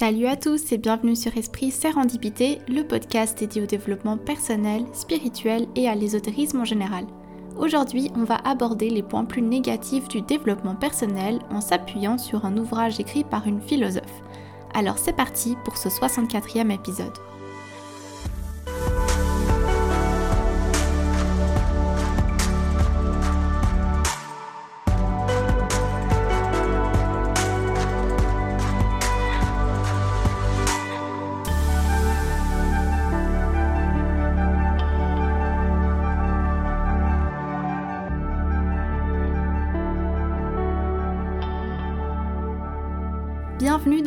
Salut à tous et bienvenue sur Esprit Sérendipité, le podcast dédié au développement personnel, spirituel et à l'ésotérisme en général. Aujourd'hui, on va aborder les points plus négatifs du développement personnel en s'appuyant sur un ouvrage écrit par une philosophe. Alors c'est parti pour ce 64e épisode.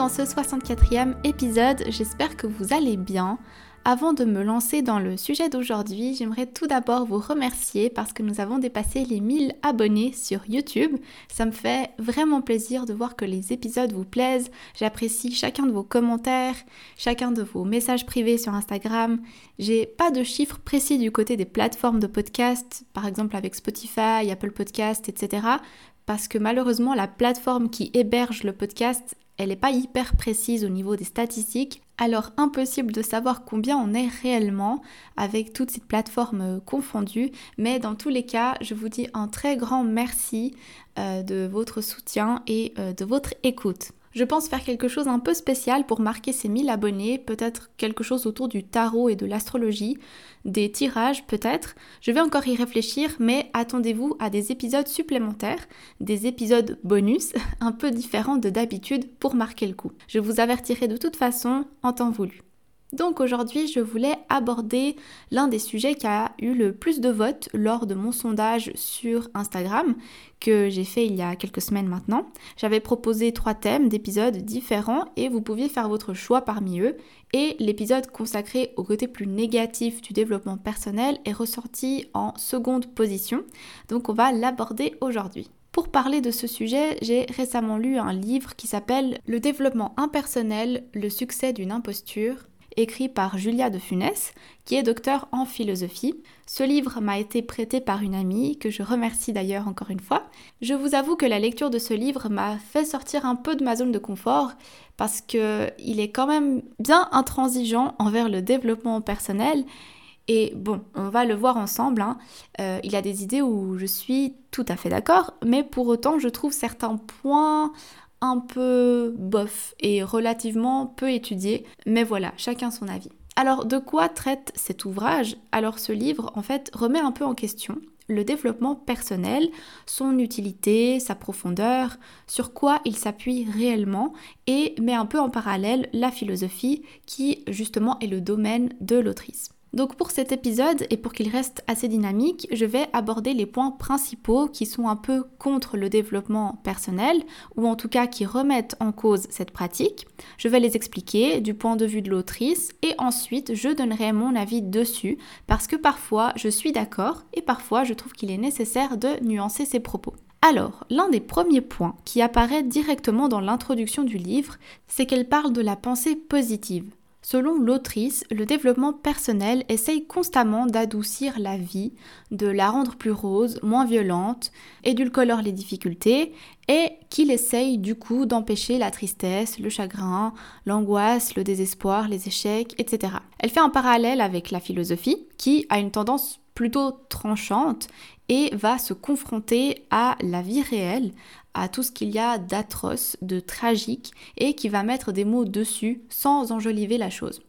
Dans ce 64e épisode, j'espère que vous allez bien. Avant de me lancer dans le sujet d'aujourd'hui, j'aimerais tout d'abord vous remercier parce que nous avons dépassé les 1000 abonnés sur YouTube. Ça me fait vraiment plaisir de voir que les épisodes vous plaisent. J'apprécie chacun de vos commentaires, chacun de vos messages privés sur Instagram. J'ai pas de chiffres précis du côté des plateformes de podcast, par exemple avec Spotify, Apple Podcast, etc parce que malheureusement la plateforme qui héberge le podcast elle n'est pas hyper précise au niveau des statistiques, alors impossible de savoir combien on est réellement avec toutes ces plateformes euh, confondues, mais dans tous les cas, je vous dis un très grand merci euh, de votre soutien et euh, de votre écoute. Je pense faire quelque chose un peu spécial pour marquer ces 1000 abonnés, peut-être quelque chose autour du tarot et de l'astrologie, des tirages peut-être. Je vais encore y réfléchir, mais attendez-vous à des épisodes supplémentaires, des épisodes bonus, un peu différents de d'habitude pour marquer le coup. Je vous avertirai de toute façon en temps voulu. Donc aujourd'hui, je voulais aborder l'un des sujets qui a eu le plus de votes lors de mon sondage sur Instagram que j'ai fait il y a quelques semaines maintenant. J'avais proposé trois thèmes d'épisodes différents et vous pouviez faire votre choix parmi eux. Et l'épisode consacré au côté plus négatif du développement personnel est ressorti en seconde position. Donc on va l'aborder aujourd'hui. Pour parler de ce sujet, j'ai récemment lu un livre qui s'appelle Le développement impersonnel, le succès d'une imposture écrit par Julia de Funès, qui est docteur en philosophie. Ce livre m'a été prêté par une amie, que je remercie d'ailleurs encore une fois. Je vous avoue que la lecture de ce livre m'a fait sortir un peu de ma zone de confort, parce qu'il est quand même bien intransigeant envers le développement personnel. Et bon, on va le voir ensemble, hein. euh, il a des idées où je suis tout à fait d'accord, mais pour autant je trouve certains points un peu bof et relativement peu étudié, mais voilà, chacun son avis. Alors de quoi traite cet ouvrage? Alors ce livre en fait remet un peu en question le développement personnel, son utilité, sa profondeur, sur quoi il s'appuie réellement et met un peu en parallèle la philosophie qui justement est le domaine de l'autrice. Donc pour cet épisode et pour qu'il reste assez dynamique, je vais aborder les points principaux qui sont un peu contre le développement personnel ou en tout cas qui remettent en cause cette pratique. Je vais les expliquer du point de vue de l'autrice et ensuite je donnerai mon avis dessus parce que parfois je suis d'accord et parfois je trouve qu'il est nécessaire de nuancer ses propos. Alors, l'un des premiers points qui apparaît directement dans l'introduction du livre, c'est qu'elle parle de la pensée positive. Selon l'autrice, le développement personnel essaye constamment d'adoucir la vie, de la rendre plus rose, moins violente, édulcore les difficultés et qu'il essaye du coup d'empêcher la tristesse, le chagrin, l'angoisse, le désespoir, les échecs, etc. Elle fait un parallèle avec la philosophie qui a une tendance plutôt tranchante et va se confronter à la vie réelle, à tout ce qu'il y a d'atroce, de tragique, et qui va mettre des mots dessus sans enjoliver la chose.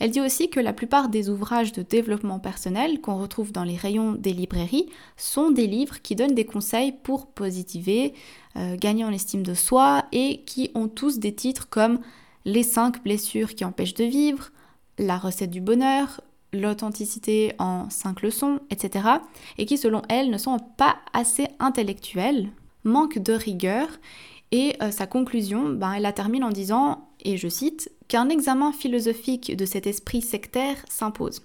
Elle dit aussi que la plupart des ouvrages de développement personnel qu'on retrouve dans les rayons des librairies sont des livres qui donnent des conseils pour positiver, euh, gagner en estime de soi et qui ont tous des titres comme Les 5 blessures qui empêchent de vivre, La recette du bonheur, L'authenticité en 5 leçons, etc. et qui selon elle ne sont pas assez intellectuels manque de rigueur et euh, sa conclusion, ben, elle la termine en disant, et je cite, qu'un examen philosophique de cet esprit sectaire s'impose.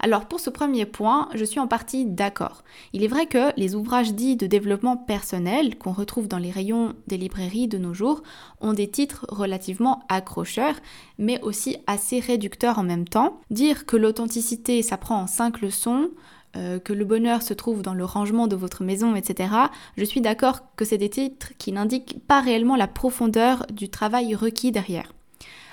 Alors pour ce premier point, je suis en partie d'accord. Il est vrai que les ouvrages dits de développement personnel qu'on retrouve dans les rayons des librairies de nos jours ont des titres relativement accrocheurs, mais aussi assez réducteurs en même temps. Dire que l'authenticité s'apprend en cinq leçons, euh, que le bonheur se trouve dans le rangement de votre maison, etc., je suis d'accord que c'est des titres qui n'indiquent pas réellement la profondeur du travail requis derrière.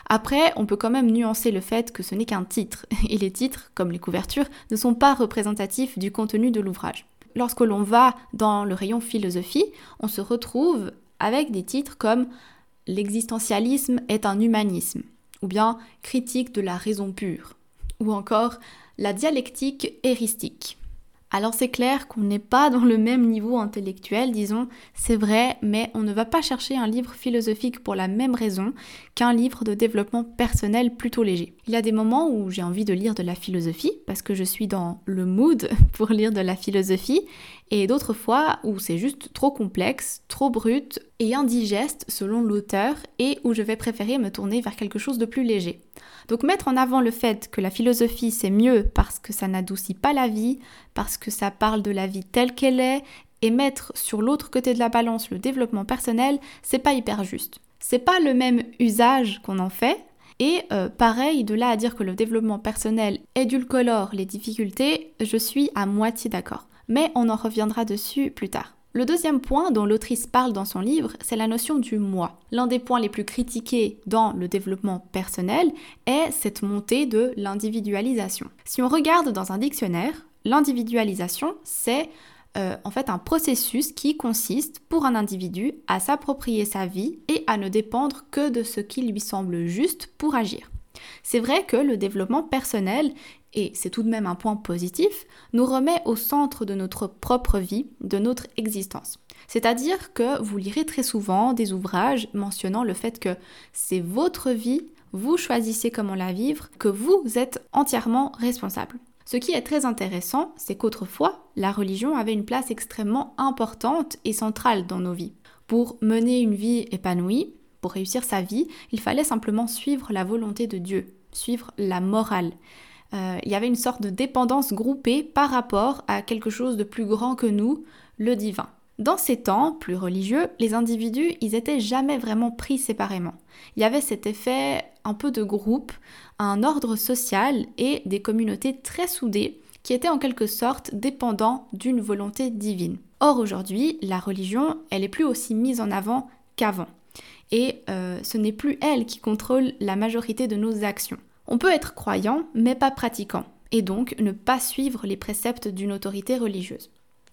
Après, on peut quand même nuancer le fait que ce n'est qu'un titre, et les titres, comme les couvertures, ne sont pas représentatifs du contenu de l'ouvrage. Lorsque l'on va dans le rayon philosophie, on se retrouve avec des titres comme L'existentialisme est un humanisme, ou bien Critique de la raison pure, ou encore La dialectique héristique. Alors c'est clair qu'on n'est pas dans le même niveau intellectuel, disons, c'est vrai, mais on ne va pas chercher un livre philosophique pour la même raison qu'un livre de développement personnel plutôt léger. Il y a des moments où j'ai envie de lire de la philosophie, parce que je suis dans le mood pour lire de la philosophie, et d'autres fois où c'est juste trop complexe, trop brut et indigeste selon l'auteur, et où je vais préférer me tourner vers quelque chose de plus léger. Donc mettre en avant le fait que la philosophie c'est mieux parce que ça n'adoucit pas la vie, parce que ça parle de la vie telle qu'elle est, et mettre sur l'autre côté de la balance le développement personnel, c'est pas hyper juste. C'est pas le même usage qu'on en fait, et euh, pareil, de là à dire que le développement personnel édulcolore les difficultés, je suis à moitié d'accord. Mais on en reviendra dessus plus tard. Le deuxième point dont l'autrice parle dans son livre, c'est la notion du moi. L'un des points les plus critiqués dans le développement personnel est cette montée de l'individualisation. Si on regarde dans un dictionnaire, l'individualisation, c'est euh, en fait un processus qui consiste pour un individu à s'approprier sa vie et à ne dépendre que de ce qui lui semble juste pour agir. C'est vrai que le développement personnel et c'est tout de même un point positif, nous remet au centre de notre propre vie, de notre existence. C'est-à-dire que vous lirez très souvent des ouvrages mentionnant le fait que c'est votre vie, vous choisissez comment la vivre, que vous êtes entièrement responsable. Ce qui est très intéressant, c'est qu'autrefois, la religion avait une place extrêmement importante et centrale dans nos vies. Pour mener une vie épanouie, pour réussir sa vie, il fallait simplement suivre la volonté de Dieu, suivre la morale. Euh, il y avait une sorte de dépendance groupée par rapport à quelque chose de plus grand que nous, le divin. Dans ces temps plus religieux, les individus, ils étaient jamais vraiment pris séparément. Il y avait cet effet un peu de groupe, un ordre social et des communautés très soudées qui étaient en quelque sorte dépendants d'une volonté divine. Or aujourd'hui, la religion, elle est plus aussi mise en avant qu'avant. Et euh, ce n'est plus elle qui contrôle la majorité de nos actions. On peut être croyant mais pas pratiquant, et donc ne pas suivre les préceptes d'une autorité religieuse.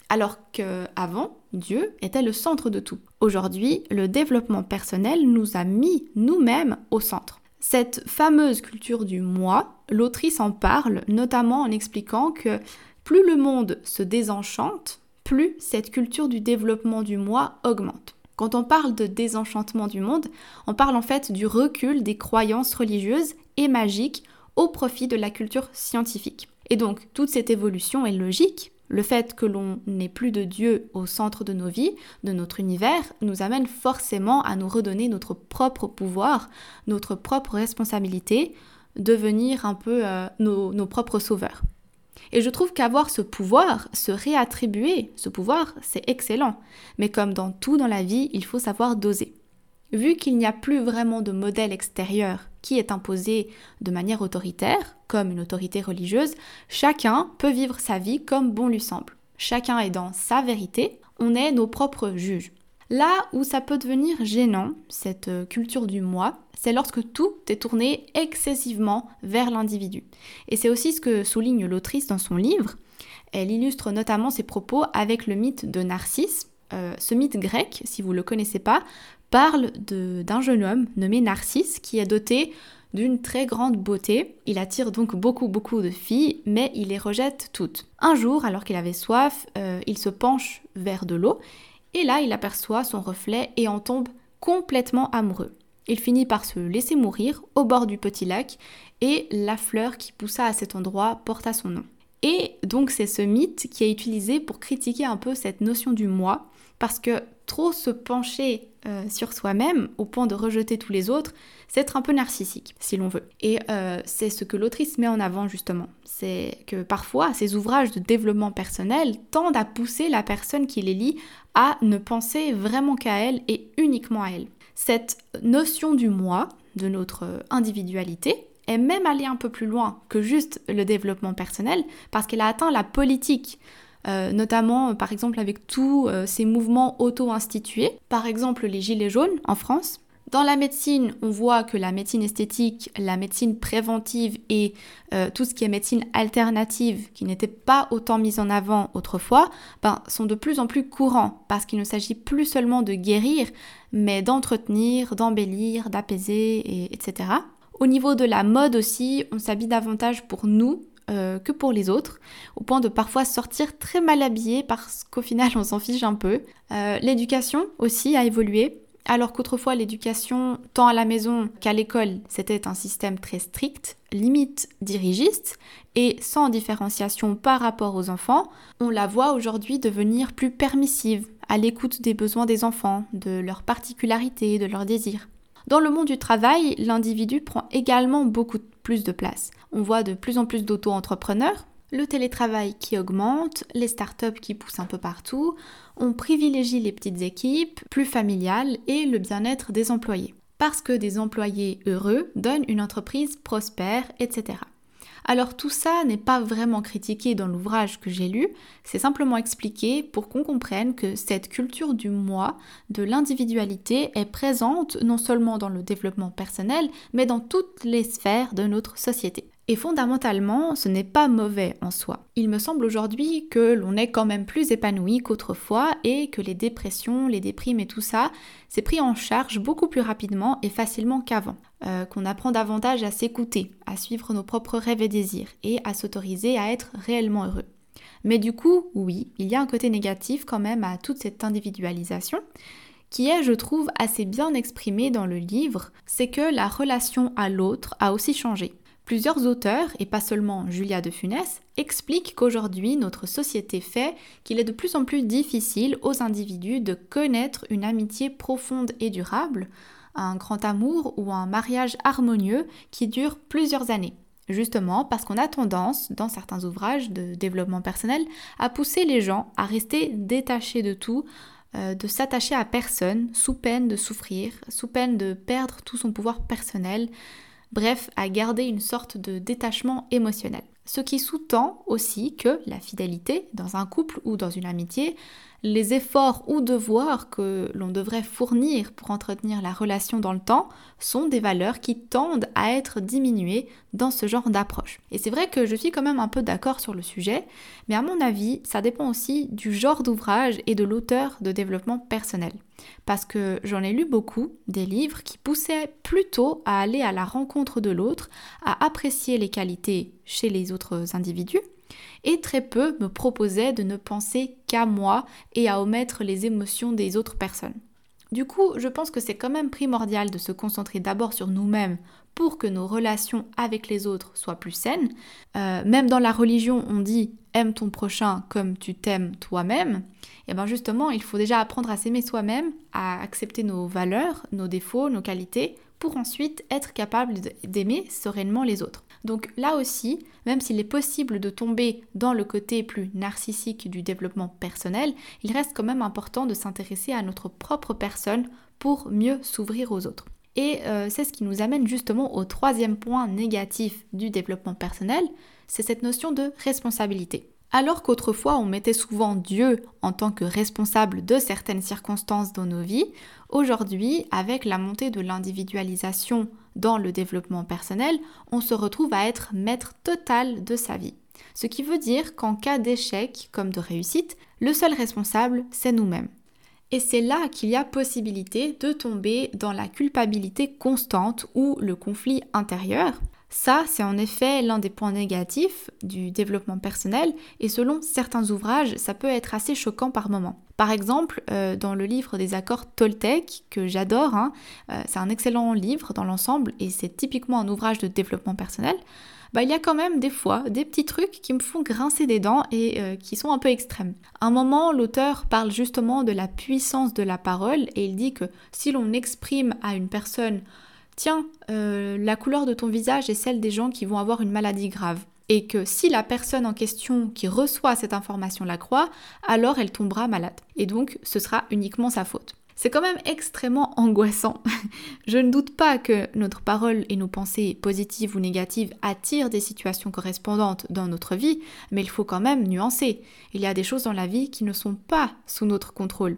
Alors qu'avant, Dieu était le centre de tout. Aujourd'hui, le développement personnel nous a mis nous-mêmes au centre. Cette fameuse culture du moi, l'autrice en parle notamment en expliquant que plus le monde se désenchante, plus cette culture du développement du moi augmente. Quand on parle de désenchantement du monde, on parle en fait du recul des croyances religieuses et magiques au profit de la culture scientifique. Et donc, toute cette évolution est logique. Le fait que l'on n'ait plus de Dieu au centre de nos vies, de notre univers, nous amène forcément à nous redonner notre propre pouvoir, notre propre responsabilité, devenir un peu euh, nos, nos propres sauveurs. Et je trouve qu'avoir ce pouvoir, se réattribuer ce pouvoir, c'est excellent. Mais comme dans tout dans la vie, il faut savoir doser. Vu qu'il n'y a plus vraiment de modèle extérieur qui est imposé de manière autoritaire, comme une autorité religieuse, chacun peut vivre sa vie comme bon lui semble. Chacun est dans sa vérité, on est nos propres juges. Là où ça peut devenir gênant, cette culture du moi, c'est lorsque tout est tourné excessivement vers l'individu. Et c'est aussi ce que souligne l'autrice dans son livre. Elle illustre notamment ses propos avec le mythe de Narcisse. Euh, ce mythe grec, si vous ne le connaissez pas, parle d'un jeune homme nommé Narcisse qui est doté d'une très grande beauté. Il attire donc beaucoup beaucoup de filles, mais il les rejette toutes. Un jour, alors qu'il avait soif, euh, il se penche vers de l'eau, et là il aperçoit son reflet et en tombe complètement amoureux. Il finit par se laisser mourir au bord du petit lac et la fleur qui poussa à cet endroit porta son nom. Et donc c'est ce mythe qui est utilisé pour critiquer un peu cette notion du moi, parce que trop se pencher euh, sur soi-même au point de rejeter tous les autres, c'est être un peu narcissique, si l'on veut. Et euh, c'est ce que l'autrice met en avant justement. C'est que parfois, ces ouvrages de développement personnel tendent à pousser la personne qui les lit à ne penser vraiment qu'à elle et uniquement à elle. Cette notion du moi, de notre individualité, est même allée un peu plus loin que juste le développement personnel, parce qu'elle a atteint la politique. Euh, notamment par exemple avec tous euh, ces mouvements auto-institués, par exemple les Gilets jaunes en France, Dans la médecine, on voit que la médecine esthétique, la médecine préventive et euh, tout ce qui est médecine alternative, qui n'était pas autant mise en avant autrefois, ben, sont de plus en plus courants. Parce qu'il ne s'agit plus seulement de guérir, mais d'entretenir, d'embellir, d'apaiser, etc. Au niveau de la mode aussi, on s'habille davantage pour nous euh, que pour les autres, au point de parfois sortir très mal habillé parce qu'au final on s'en fiche un peu. Euh, l'éducation aussi a évolué. Alors qu'autrefois l'éducation, tant à la maison qu'à l'école, c'était un système très strict, limite dirigiste, et sans différenciation par rapport aux enfants, on la voit aujourd'hui devenir plus permissive, à l'écoute des besoins des enfants, de leurs particularités, de leurs désirs. Dans le monde du travail, l'individu prend également beaucoup plus de place. On voit de plus en plus d'auto-entrepreneurs, le télétravail qui augmente, les startups qui poussent un peu partout, on privilégie les petites équipes, plus familiales, et le bien-être des employés. Parce que des employés heureux donnent une entreprise prospère, etc. Alors tout ça n'est pas vraiment critiqué dans l'ouvrage que j'ai lu, c'est simplement expliqué pour qu'on comprenne que cette culture du moi, de l'individualité, est présente non seulement dans le développement personnel, mais dans toutes les sphères de notre société. Et fondamentalement, ce n'est pas mauvais en soi. Il me semble aujourd'hui que l'on est quand même plus épanoui qu'autrefois et que les dépressions, les déprimes et tout ça, c'est pris en charge beaucoup plus rapidement et facilement qu'avant. Euh, qu'on apprend davantage à s'écouter, à suivre nos propres rêves et désirs et à s'autoriser à être réellement heureux. Mais du coup, oui, il y a un côté négatif quand même à toute cette individualisation qui est, je trouve, assez bien exprimé dans le livre, c'est que la relation à l'autre a aussi changé. Plusieurs auteurs, et pas seulement Julia de Funès, expliquent qu'aujourd'hui notre société fait qu'il est de plus en plus difficile aux individus de connaître une amitié profonde et durable, un grand amour ou un mariage harmonieux qui dure plusieurs années. Justement parce qu'on a tendance, dans certains ouvrages de développement personnel, à pousser les gens à rester détachés de tout, euh, de s'attacher à personne, sous peine de souffrir, sous peine de perdre tout son pouvoir personnel, bref, à garder une sorte de détachement émotionnel. Ce qui sous-tend aussi que la fidélité dans un couple ou dans une amitié les efforts ou devoirs que l'on devrait fournir pour entretenir la relation dans le temps sont des valeurs qui tendent à être diminuées dans ce genre d'approche. Et c'est vrai que je suis quand même un peu d'accord sur le sujet, mais à mon avis, ça dépend aussi du genre d'ouvrage et de l'auteur de développement personnel. Parce que j'en ai lu beaucoup, des livres qui poussaient plutôt à aller à la rencontre de l'autre, à apprécier les qualités chez les autres individus, et très peu me proposaient de ne penser qu'à moi et à omettre les émotions des autres personnes. Du coup, je pense que c'est quand même primordial de se concentrer d'abord sur nous-mêmes pour que nos relations avec les autres soient plus saines. Euh, même dans la religion, on dit aime ton prochain comme tu t'aimes toi-même. Et bien justement, il faut déjà apprendre à s'aimer soi-même, à accepter nos valeurs, nos défauts, nos qualités, pour ensuite être capable d'aimer sereinement les autres. Donc là aussi, même s'il est possible de tomber dans le côté plus narcissique du développement personnel, il reste quand même important de s'intéresser à notre propre personne pour mieux s'ouvrir aux autres. Et euh, c'est ce qui nous amène justement au troisième point négatif du développement personnel, c'est cette notion de responsabilité. Alors qu'autrefois on mettait souvent Dieu en tant que responsable de certaines circonstances dans nos vies, aujourd'hui, avec la montée de l'individualisation dans le développement personnel, on se retrouve à être maître total de sa vie. Ce qui veut dire qu'en cas d'échec comme de réussite, le seul responsable, c'est nous-mêmes. Et c'est là qu'il y a possibilité de tomber dans la culpabilité constante ou le conflit intérieur, ça, c'est en effet l'un des points négatifs du développement personnel et selon certains ouvrages, ça peut être assez choquant par moments. Par exemple, euh, dans le livre des accords Toltec, que j'adore, hein, euh, c'est un excellent livre dans l'ensemble et c'est typiquement un ouvrage de développement personnel, bah, il y a quand même des fois des petits trucs qui me font grincer des dents et euh, qui sont un peu extrêmes. À un moment, l'auteur parle justement de la puissance de la parole et il dit que si l'on exprime à une personne tiens, euh, la couleur de ton visage est celle des gens qui vont avoir une maladie grave. Et que si la personne en question qui reçoit cette information la croit, alors elle tombera malade. Et donc, ce sera uniquement sa faute. C'est quand même extrêmement angoissant. Je ne doute pas que notre parole et nos pensées positives ou négatives attirent des situations correspondantes dans notre vie, mais il faut quand même nuancer. Il y a des choses dans la vie qui ne sont pas sous notre contrôle.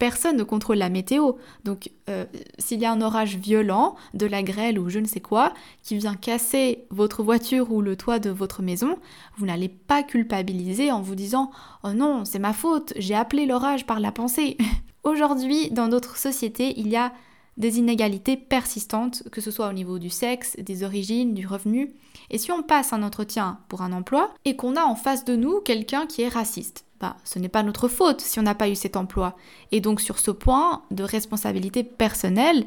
Personne ne contrôle la météo. Donc euh, s'il y a un orage violent, de la grêle ou je ne sais quoi, qui vient casser votre voiture ou le toit de votre maison, vous n'allez pas culpabiliser en vous disant ⁇ Oh non, c'est ma faute, j'ai appelé l'orage par la pensée ⁇ Aujourd'hui, dans notre société, il y a des inégalités persistantes, que ce soit au niveau du sexe, des origines, du revenu. Et si on passe un entretien pour un emploi et qu'on a en face de nous quelqu'un qui est raciste, bah, ce n'est pas notre faute si on n'a pas eu cet emploi. Et donc sur ce point de responsabilité personnelle,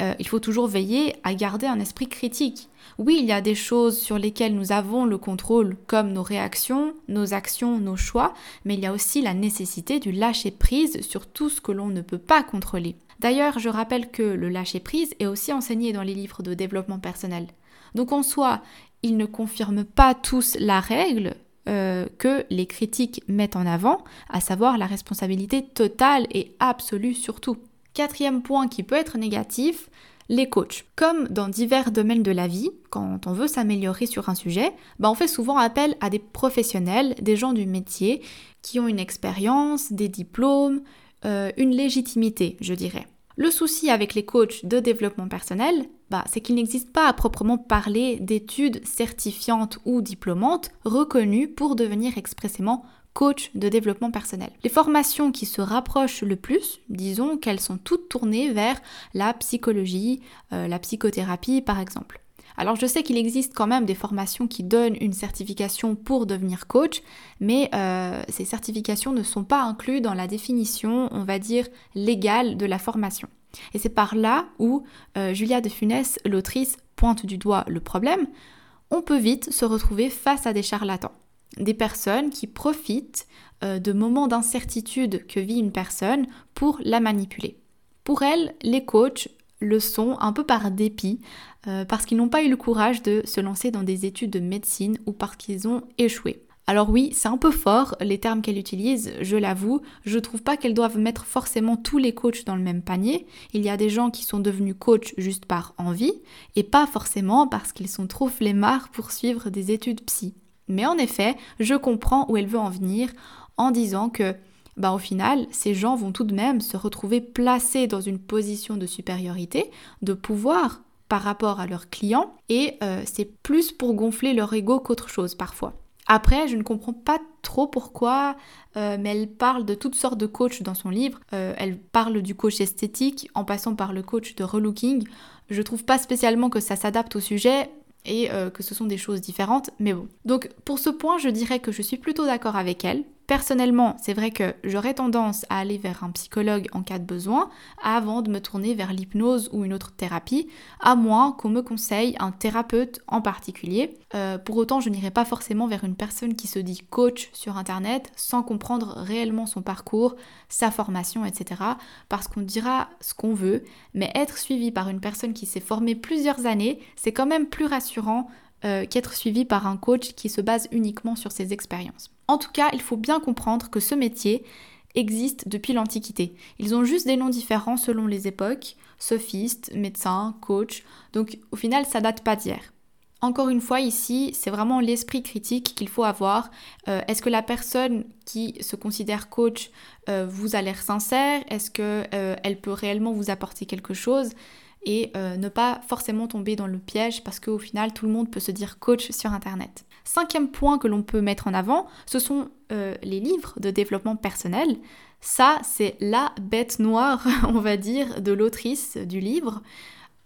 euh, il faut toujours veiller à garder un esprit critique. Oui, il y a des choses sur lesquelles nous avons le contrôle, comme nos réactions, nos actions, nos choix, mais il y a aussi la nécessité du lâcher-prise sur tout ce que l'on ne peut pas contrôler. D'ailleurs, je rappelle que le lâcher-prise est aussi enseigné dans les livres de développement personnel. Donc en soi, il ne confirme pas tous la règle, euh, que les critiques mettent en avant, à savoir la responsabilité totale et absolue surtout. Quatrième point qui peut être négatif, les coachs. Comme dans divers domaines de la vie, quand on veut s'améliorer sur un sujet, bah on fait souvent appel à des professionnels, des gens du métier, qui ont une expérience, des diplômes, euh, une légitimité, je dirais. Le souci avec les coachs de développement personnel, bah, c'est qu'il n'existe pas à proprement parler d'études certifiantes ou diplômantes reconnues pour devenir expressément coach de développement personnel. Les formations qui se rapprochent le plus, disons qu'elles sont toutes tournées vers la psychologie, euh, la psychothérapie par exemple. Alors je sais qu'il existe quand même des formations qui donnent une certification pour devenir coach, mais euh, ces certifications ne sont pas incluses dans la définition, on va dire, légale de la formation. Et c'est par là où euh, Julia de Funès, l'autrice, pointe du doigt le problème. On peut vite se retrouver face à des charlatans, des personnes qui profitent euh, de moments d'incertitude que vit une personne pour la manipuler. Pour elle, les coachs le sont un peu par dépit, euh, parce qu'ils n'ont pas eu le courage de se lancer dans des études de médecine ou parce qu'ils ont échoué. Alors oui, c'est un peu fort les termes qu'elle utilise, je l'avoue. Je trouve pas qu'elles doivent mettre forcément tous les coachs dans le même panier. Il y a des gens qui sont devenus coachs juste par envie et pas forcément parce qu'ils sont trop flemmards pour suivre des études psy. Mais en effet, je comprends où elle veut en venir en disant que bah, au final, ces gens vont tout de même se retrouver placés dans une position de supériorité, de pouvoir par rapport à leurs clients, et euh, c'est plus pour gonfler leur ego qu'autre chose parfois. Après, je ne comprends pas trop pourquoi, euh, mais elle parle de toutes sortes de coachs dans son livre. Euh, elle parle du coach esthétique en passant par le coach de relooking. Je trouve pas spécialement que ça s'adapte au sujet, et euh, que ce sont des choses différentes, mais bon. Donc pour ce point, je dirais que je suis plutôt d'accord avec elle. Personnellement, c'est vrai que j'aurais tendance à aller vers un psychologue en cas de besoin avant de me tourner vers l'hypnose ou une autre thérapie, à moins qu'on me conseille un thérapeute en particulier. Euh, pour autant, je n'irai pas forcément vers une personne qui se dit coach sur Internet sans comprendre réellement son parcours, sa formation, etc. Parce qu'on dira ce qu'on veut, mais être suivi par une personne qui s'est formée plusieurs années, c'est quand même plus rassurant euh, qu'être suivi par un coach qui se base uniquement sur ses expériences. En tout cas, il faut bien comprendre que ce métier existe depuis l'Antiquité. Ils ont juste des noms différents selon les époques, sophiste, médecin, coach, donc au final ça date pas d'hier. Encore une fois, ici, c'est vraiment l'esprit critique qu'il faut avoir. Euh, est-ce que la personne qui se considère coach euh, vous a l'air sincère? Est-ce qu'elle peut réellement vous apporter quelque chose? Et euh, ne pas forcément tomber dans le piège parce qu'au final tout le monde peut se dire coach sur internet. Cinquième point que l'on peut mettre en avant, ce sont euh, les livres de développement personnel. Ça, c'est la bête noire, on va dire, de l'autrice du livre.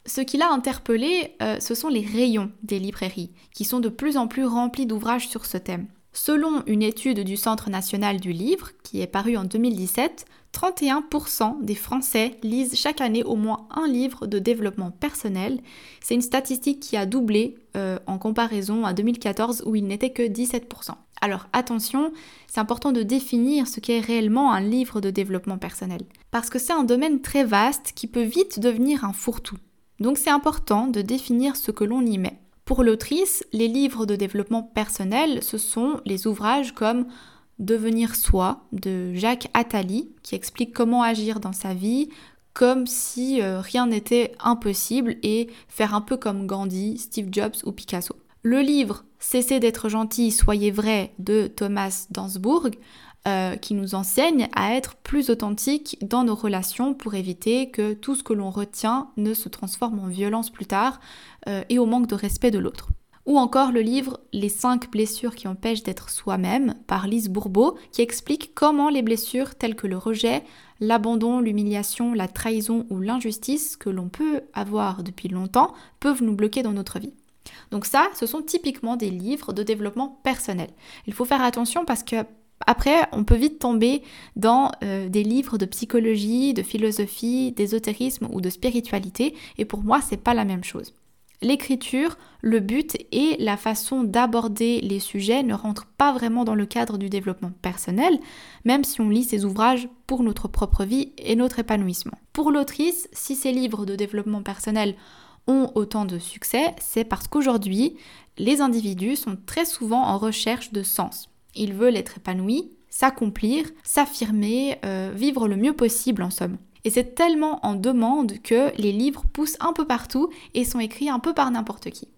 Ce qui l'a interpellé, euh, ce sont les rayons des librairies, qui sont de plus en plus remplis d'ouvrages sur ce thème. Selon une étude du Centre national du livre, qui est parue en 2017, 31% des Français lisent chaque année au moins un livre de développement personnel. C'est une statistique qui a doublé euh, en comparaison à 2014 où il n'était que 17%. Alors attention, c'est important de définir ce qu'est réellement un livre de développement personnel. Parce que c'est un domaine très vaste qui peut vite devenir un fourre-tout. Donc c'est important de définir ce que l'on y met. Pour l'autrice, les livres de développement personnel, ce sont les ouvrages comme Devenir soi de Jacques Attali, qui explique comment agir dans sa vie comme si euh, rien n'était impossible et faire un peu comme Gandhi, Steve Jobs ou Picasso. Le livre Cessez d'être gentil, soyez vrai de Thomas Dansbourg euh, qui nous enseigne à être plus authentique dans nos relations pour éviter que tout ce que l'on retient ne se transforme en violence plus tard euh, et au manque de respect de l'autre. Ou encore le livre Les 5 blessures qui empêchent d'être soi-même par Lise Bourbeau qui explique comment les blessures telles que le rejet, l'abandon, l'humiliation, la trahison ou l'injustice que l'on peut avoir depuis longtemps peuvent nous bloquer dans notre vie. Donc ça, ce sont typiquement des livres de développement personnel. Il faut faire attention parce que après, on peut vite tomber dans euh, des livres de psychologie, de philosophie, d'ésotérisme ou de spiritualité, et pour moi, c'est pas la même chose. L'écriture, le but et la façon d'aborder les sujets ne rentrent pas vraiment dans le cadre du développement personnel, même si on lit ces ouvrages pour notre propre vie et notre épanouissement. Pour l'autrice, si ces livres de développement personnel ont autant de succès, c'est parce qu'aujourd'hui, les individus sont très souvent en recherche de sens. Ils veulent être épanouis, s'accomplir, s'affirmer, euh, vivre le mieux possible en somme. Et c'est tellement en demande que les livres poussent un peu partout et sont écrits un peu par n'importe qui.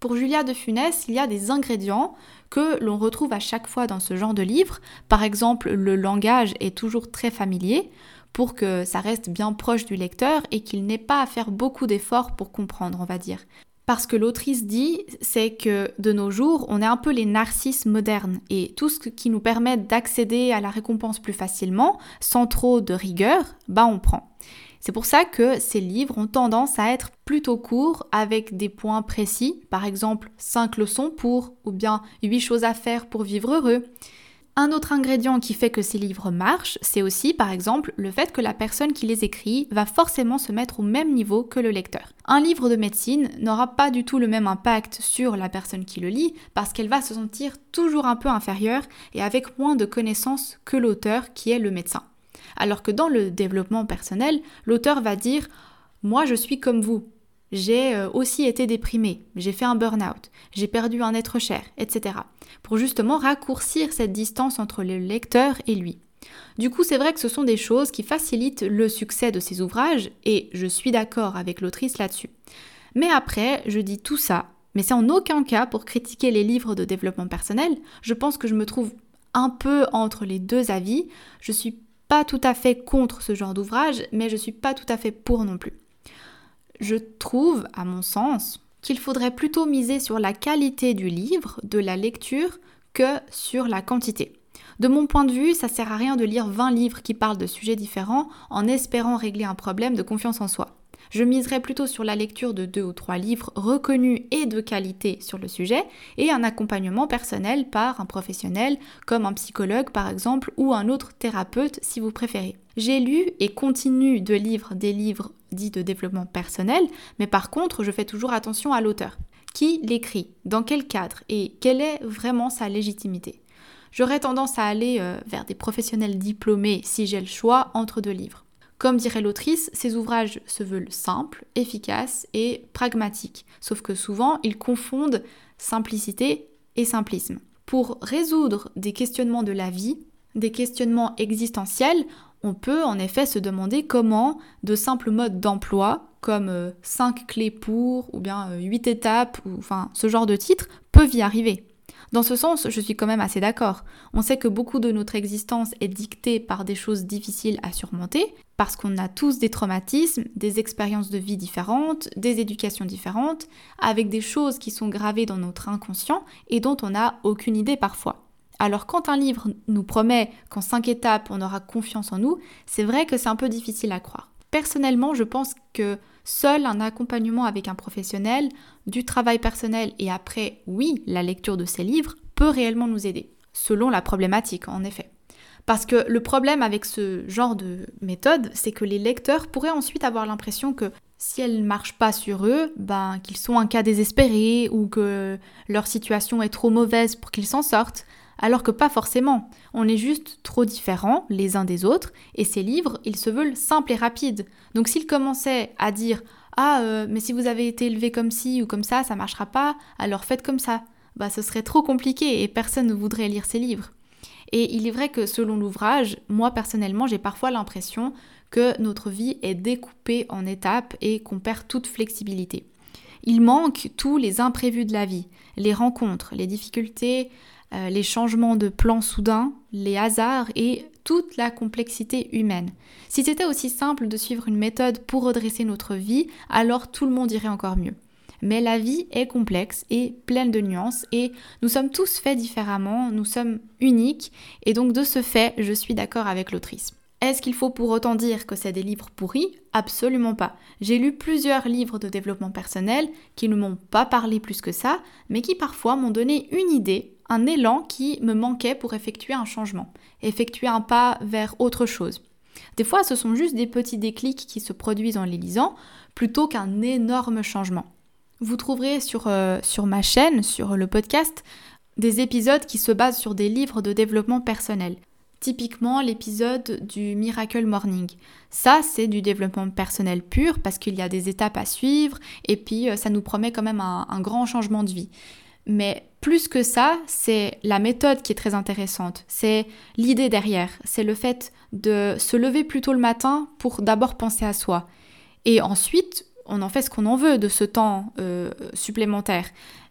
Pour Julia de Funès, il y a des ingrédients que l'on retrouve à chaque fois dans ce genre de livre. Par exemple, le langage est toujours très familier pour que ça reste bien proche du lecteur et qu'il n'ait pas à faire beaucoup d'efforts pour comprendre, on va dire. Parce que l'autrice dit, c'est que de nos jours, on est un peu les narcisses modernes et tout ce qui nous permet d'accéder à la récompense plus facilement, sans trop de rigueur, bah on prend. C'est pour ça que ces livres ont tendance à être plutôt courts avec des points précis, par exemple 5 leçons pour ou bien 8 choses à faire pour vivre heureux. Un autre ingrédient qui fait que ces livres marchent, c'est aussi par exemple le fait que la personne qui les écrit va forcément se mettre au même niveau que le lecteur. Un livre de médecine n'aura pas du tout le même impact sur la personne qui le lit parce qu'elle va se sentir toujours un peu inférieure et avec moins de connaissances que l'auteur qui est le médecin. Alors que dans le développement personnel, l'auteur va dire moi je suis comme vous, j'ai euh, aussi été déprimée, j'ai fait un burn-out, j'ai perdu un être cher, etc. Pour justement raccourcir cette distance entre le lecteur et lui. Du coup, c'est vrai que ce sont des choses qui facilitent le succès de ces ouvrages, et je suis d'accord avec l'autrice là-dessus. Mais après, je dis tout ça, mais c'est en aucun cas pour critiquer les livres de développement personnel. Je pense que je me trouve un peu entre les deux avis. Je suis pas tout à fait contre ce genre d'ouvrage, mais je suis pas tout à fait pour non plus je trouve, à mon sens, qu'il faudrait plutôt miser sur la qualité du livre, de la lecture, que sur la quantité. De mon point de vue, ça sert à rien de lire 20 livres qui parlent de sujets différents en espérant régler un problème de confiance en soi. Je miserais plutôt sur la lecture de deux ou trois livres reconnus et de qualité sur le sujet et un accompagnement personnel par un professionnel comme un psychologue par exemple ou un autre thérapeute si vous préférez. J'ai lu et continue de lire des livres dits de développement personnel, mais par contre je fais toujours attention à l'auteur. Qui l'écrit Dans quel cadre Et quelle est vraiment sa légitimité J'aurais tendance à aller euh, vers des professionnels diplômés si j'ai le choix entre deux livres. Comme dirait l'autrice, ces ouvrages se veulent simples, efficaces et pragmatiques, sauf que souvent ils confondent simplicité et simplisme. Pour résoudre des questionnements de la vie, des questionnements existentiels, on peut en effet se demander comment de simples modes d'emploi, comme 5 euh, clés pour, ou bien 8 euh, étapes, ou enfin ce genre de titres, peuvent y arriver. Dans ce sens, je suis quand même assez d'accord. On sait que beaucoup de notre existence est dictée par des choses difficiles à surmonter, parce qu'on a tous des traumatismes, des expériences de vie différentes, des éducations différentes, avec des choses qui sont gravées dans notre inconscient et dont on n'a aucune idée parfois. Alors quand un livre nous promet qu'en cinq étapes on aura confiance en nous, c'est vrai que c'est un peu difficile à croire. Personnellement, je pense que seul un accompagnement avec un professionnel, du travail personnel et après, oui, la lecture de ces livres peut réellement nous aider, selon la problématique en effet. Parce que le problème avec ce genre de méthode, c'est que les lecteurs pourraient ensuite avoir l'impression que si elle ne marche pas sur eux, ben qu'ils sont un cas désespéré ou que leur situation est trop mauvaise pour qu'ils s'en sortent, alors que pas forcément. On est juste trop différents les uns des autres, et ces livres, ils se veulent simples et rapides. Donc s'ils commençaient à dire Ah, euh, mais si vous avez été élevé comme ci ou comme ça, ça marchera pas, alors faites comme ça, bah ce serait trop compliqué et personne ne voudrait lire ces livres. Et il est vrai que selon l'ouvrage, moi personnellement, j'ai parfois l'impression que notre vie est découpée en étapes et qu'on perd toute flexibilité. Il manque tous les imprévus de la vie, les rencontres, les difficultés, euh, les changements de plan soudains, les hasards et toute la complexité humaine. Si c'était aussi simple de suivre une méthode pour redresser notre vie, alors tout le monde irait encore mieux. Mais la vie est complexe et pleine de nuances et nous sommes tous faits différemment, nous sommes uniques et donc de ce fait, je suis d'accord avec l'autrice. Est-ce qu'il faut pour autant dire que c'est des livres pourris? Absolument pas. J'ai lu plusieurs livres de développement personnel qui ne m'ont pas parlé plus que ça, mais qui parfois m'ont donné une idée, un élan qui me manquait pour effectuer un changement, effectuer un pas vers autre chose. Des fois, ce sont juste des petits déclics qui se produisent en les lisant, plutôt qu'un énorme changement. Vous trouverez sur, euh, sur ma chaîne, sur le podcast, des épisodes qui se basent sur des livres de développement personnel. Typiquement l'épisode du Miracle Morning. Ça, c'est du développement personnel pur parce qu'il y a des étapes à suivre et puis euh, ça nous promet quand même un grand changement de vie. Mais plus que ça, c'est la méthode qui est très intéressante. C'est l'idée derrière. C'est le fait de se lever plus tôt le matin pour d'abord penser à soi. Et ensuite, on en fait ce qu'on en veut de ce temps euh, supplémentaire.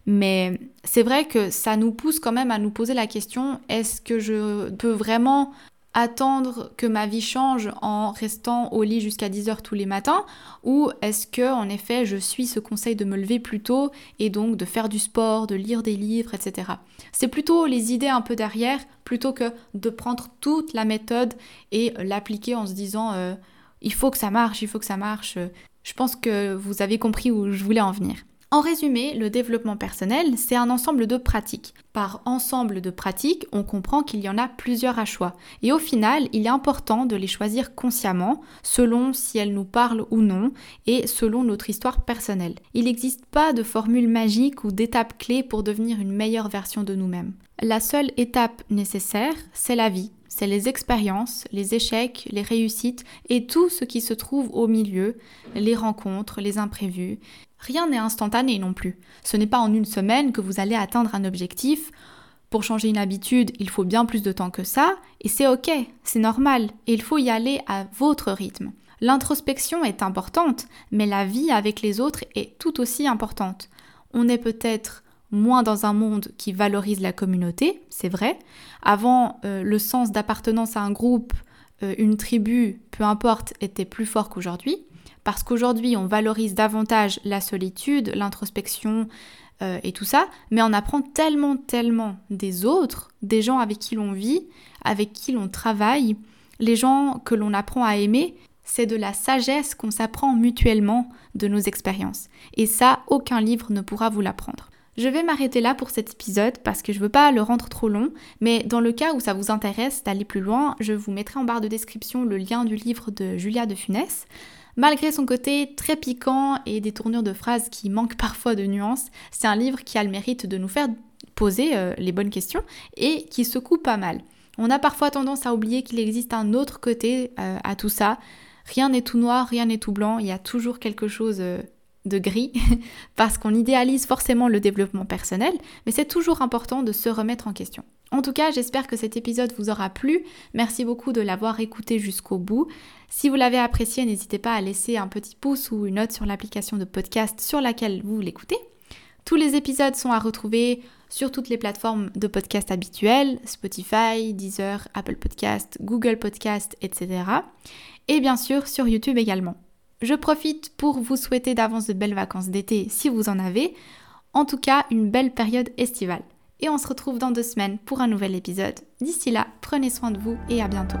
Mais c'est vrai que ça nous pousse quand même à nous poser la question, est-ce que je peux vraiment attendre que ma vie change en restant au lit jusqu'à 10 heures tous les matins ou est-ce que en effet je suis ce conseil de me lever plus tôt et donc de faire du sport, de lire des livres, etc. C'est plutôt les idées un peu derrière plutôt que de prendre toute la méthode et l'appliquer en se disant euh, il faut que ça marche, il faut que ça marche. Je pense que vous avez compris où je voulais en venir. En résumé, le développement personnel, c'est un ensemble de pratiques. Par ensemble de pratiques, on comprend qu'il y en a plusieurs à choix. Et au final, il est important de les choisir consciemment, selon si elles nous parlent ou non, et selon notre histoire personnelle. Il n'existe pas de formule magique ou d'étape clé pour devenir une meilleure version de nous-mêmes. La seule étape nécessaire, c'est la vie, c'est les expériences, les échecs, les réussites et tout ce qui se trouve au milieu, les rencontres, les imprévus. Rien n'est instantané non plus. Ce n'est pas en une semaine que vous allez atteindre un objectif. Pour changer une habitude, il faut bien plus de temps que ça, et c'est ok, c'est normal, et il faut y aller à votre rythme. L'introspection est importante, mais la vie avec les autres est tout aussi importante. On est peut-être moins dans un monde qui valorise la communauté, c'est vrai. Avant, euh, le sens d'appartenance à un groupe, euh, une tribu, peu importe, était plus fort qu'aujourd'hui. Parce qu'aujourd'hui, on valorise davantage la solitude, l'introspection euh, et tout ça, mais on apprend tellement, tellement des autres, des gens avec qui l'on vit, avec qui l'on travaille, les gens que l'on apprend à aimer, c'est de la sagesse qu'on s'apprend mutuellement de nos expériences. Et ça, aucun livre ne pourra vous l'apprendre. Je vais m'arrêter là pour cet épisode parce que je veux pas le rendre trop long, mais dans le cas où ça vous intéresse d'aller plus loin, je vous mettrai en barre de description le lien du livre de Julia de Funès. Malgré son côté très piquant et des tournures de phrases qui manquent parfois de nuances, c'est un livre qui a le mérite de nous faire poser euh, les bonnes questions et qui secoue pas mal. On a parfois tendance à oublier qu'il existe un autre côté euh, à tout ça. Rien n'est tout noir, rien n'est tout blanc, il y a toujours quelque chose euh, de gris parce qu'on idéalise forcément le développement personnel, mais c'est toujours important de se remettre en question. En tout cas, j'espère que cet épisode vous aura plu. Merci beaucoup de l'avoir écouté jusqu'au bout. Si vous l'avez apprécié, n'hésitez pas à laisser un petit pouce ou une note sur l'application de podcast sur laquelle vous l'écoutez. Tous les épisodes sont à retrouver sur toutes les plateformes de podcast habituelles, Spotify, Deezer, Apple Podcast, Google Podcast, etc. Et bien sûr sur YouTube également. Je profite pour vous souhaiter d'avance de belles vacances d'été si vous en avez. En tout cas, une belle période estivale. Et on se retrouve dans deux semaines pour un nouvel épisode. D'ici là, prenez soin de vous et à bientôt.